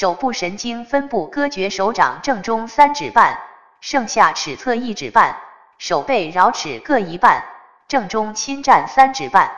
手部神经分布割绝手掌正中三指半，剩下尺侧一指半，手背桡尺各一半，正中侵占三指半。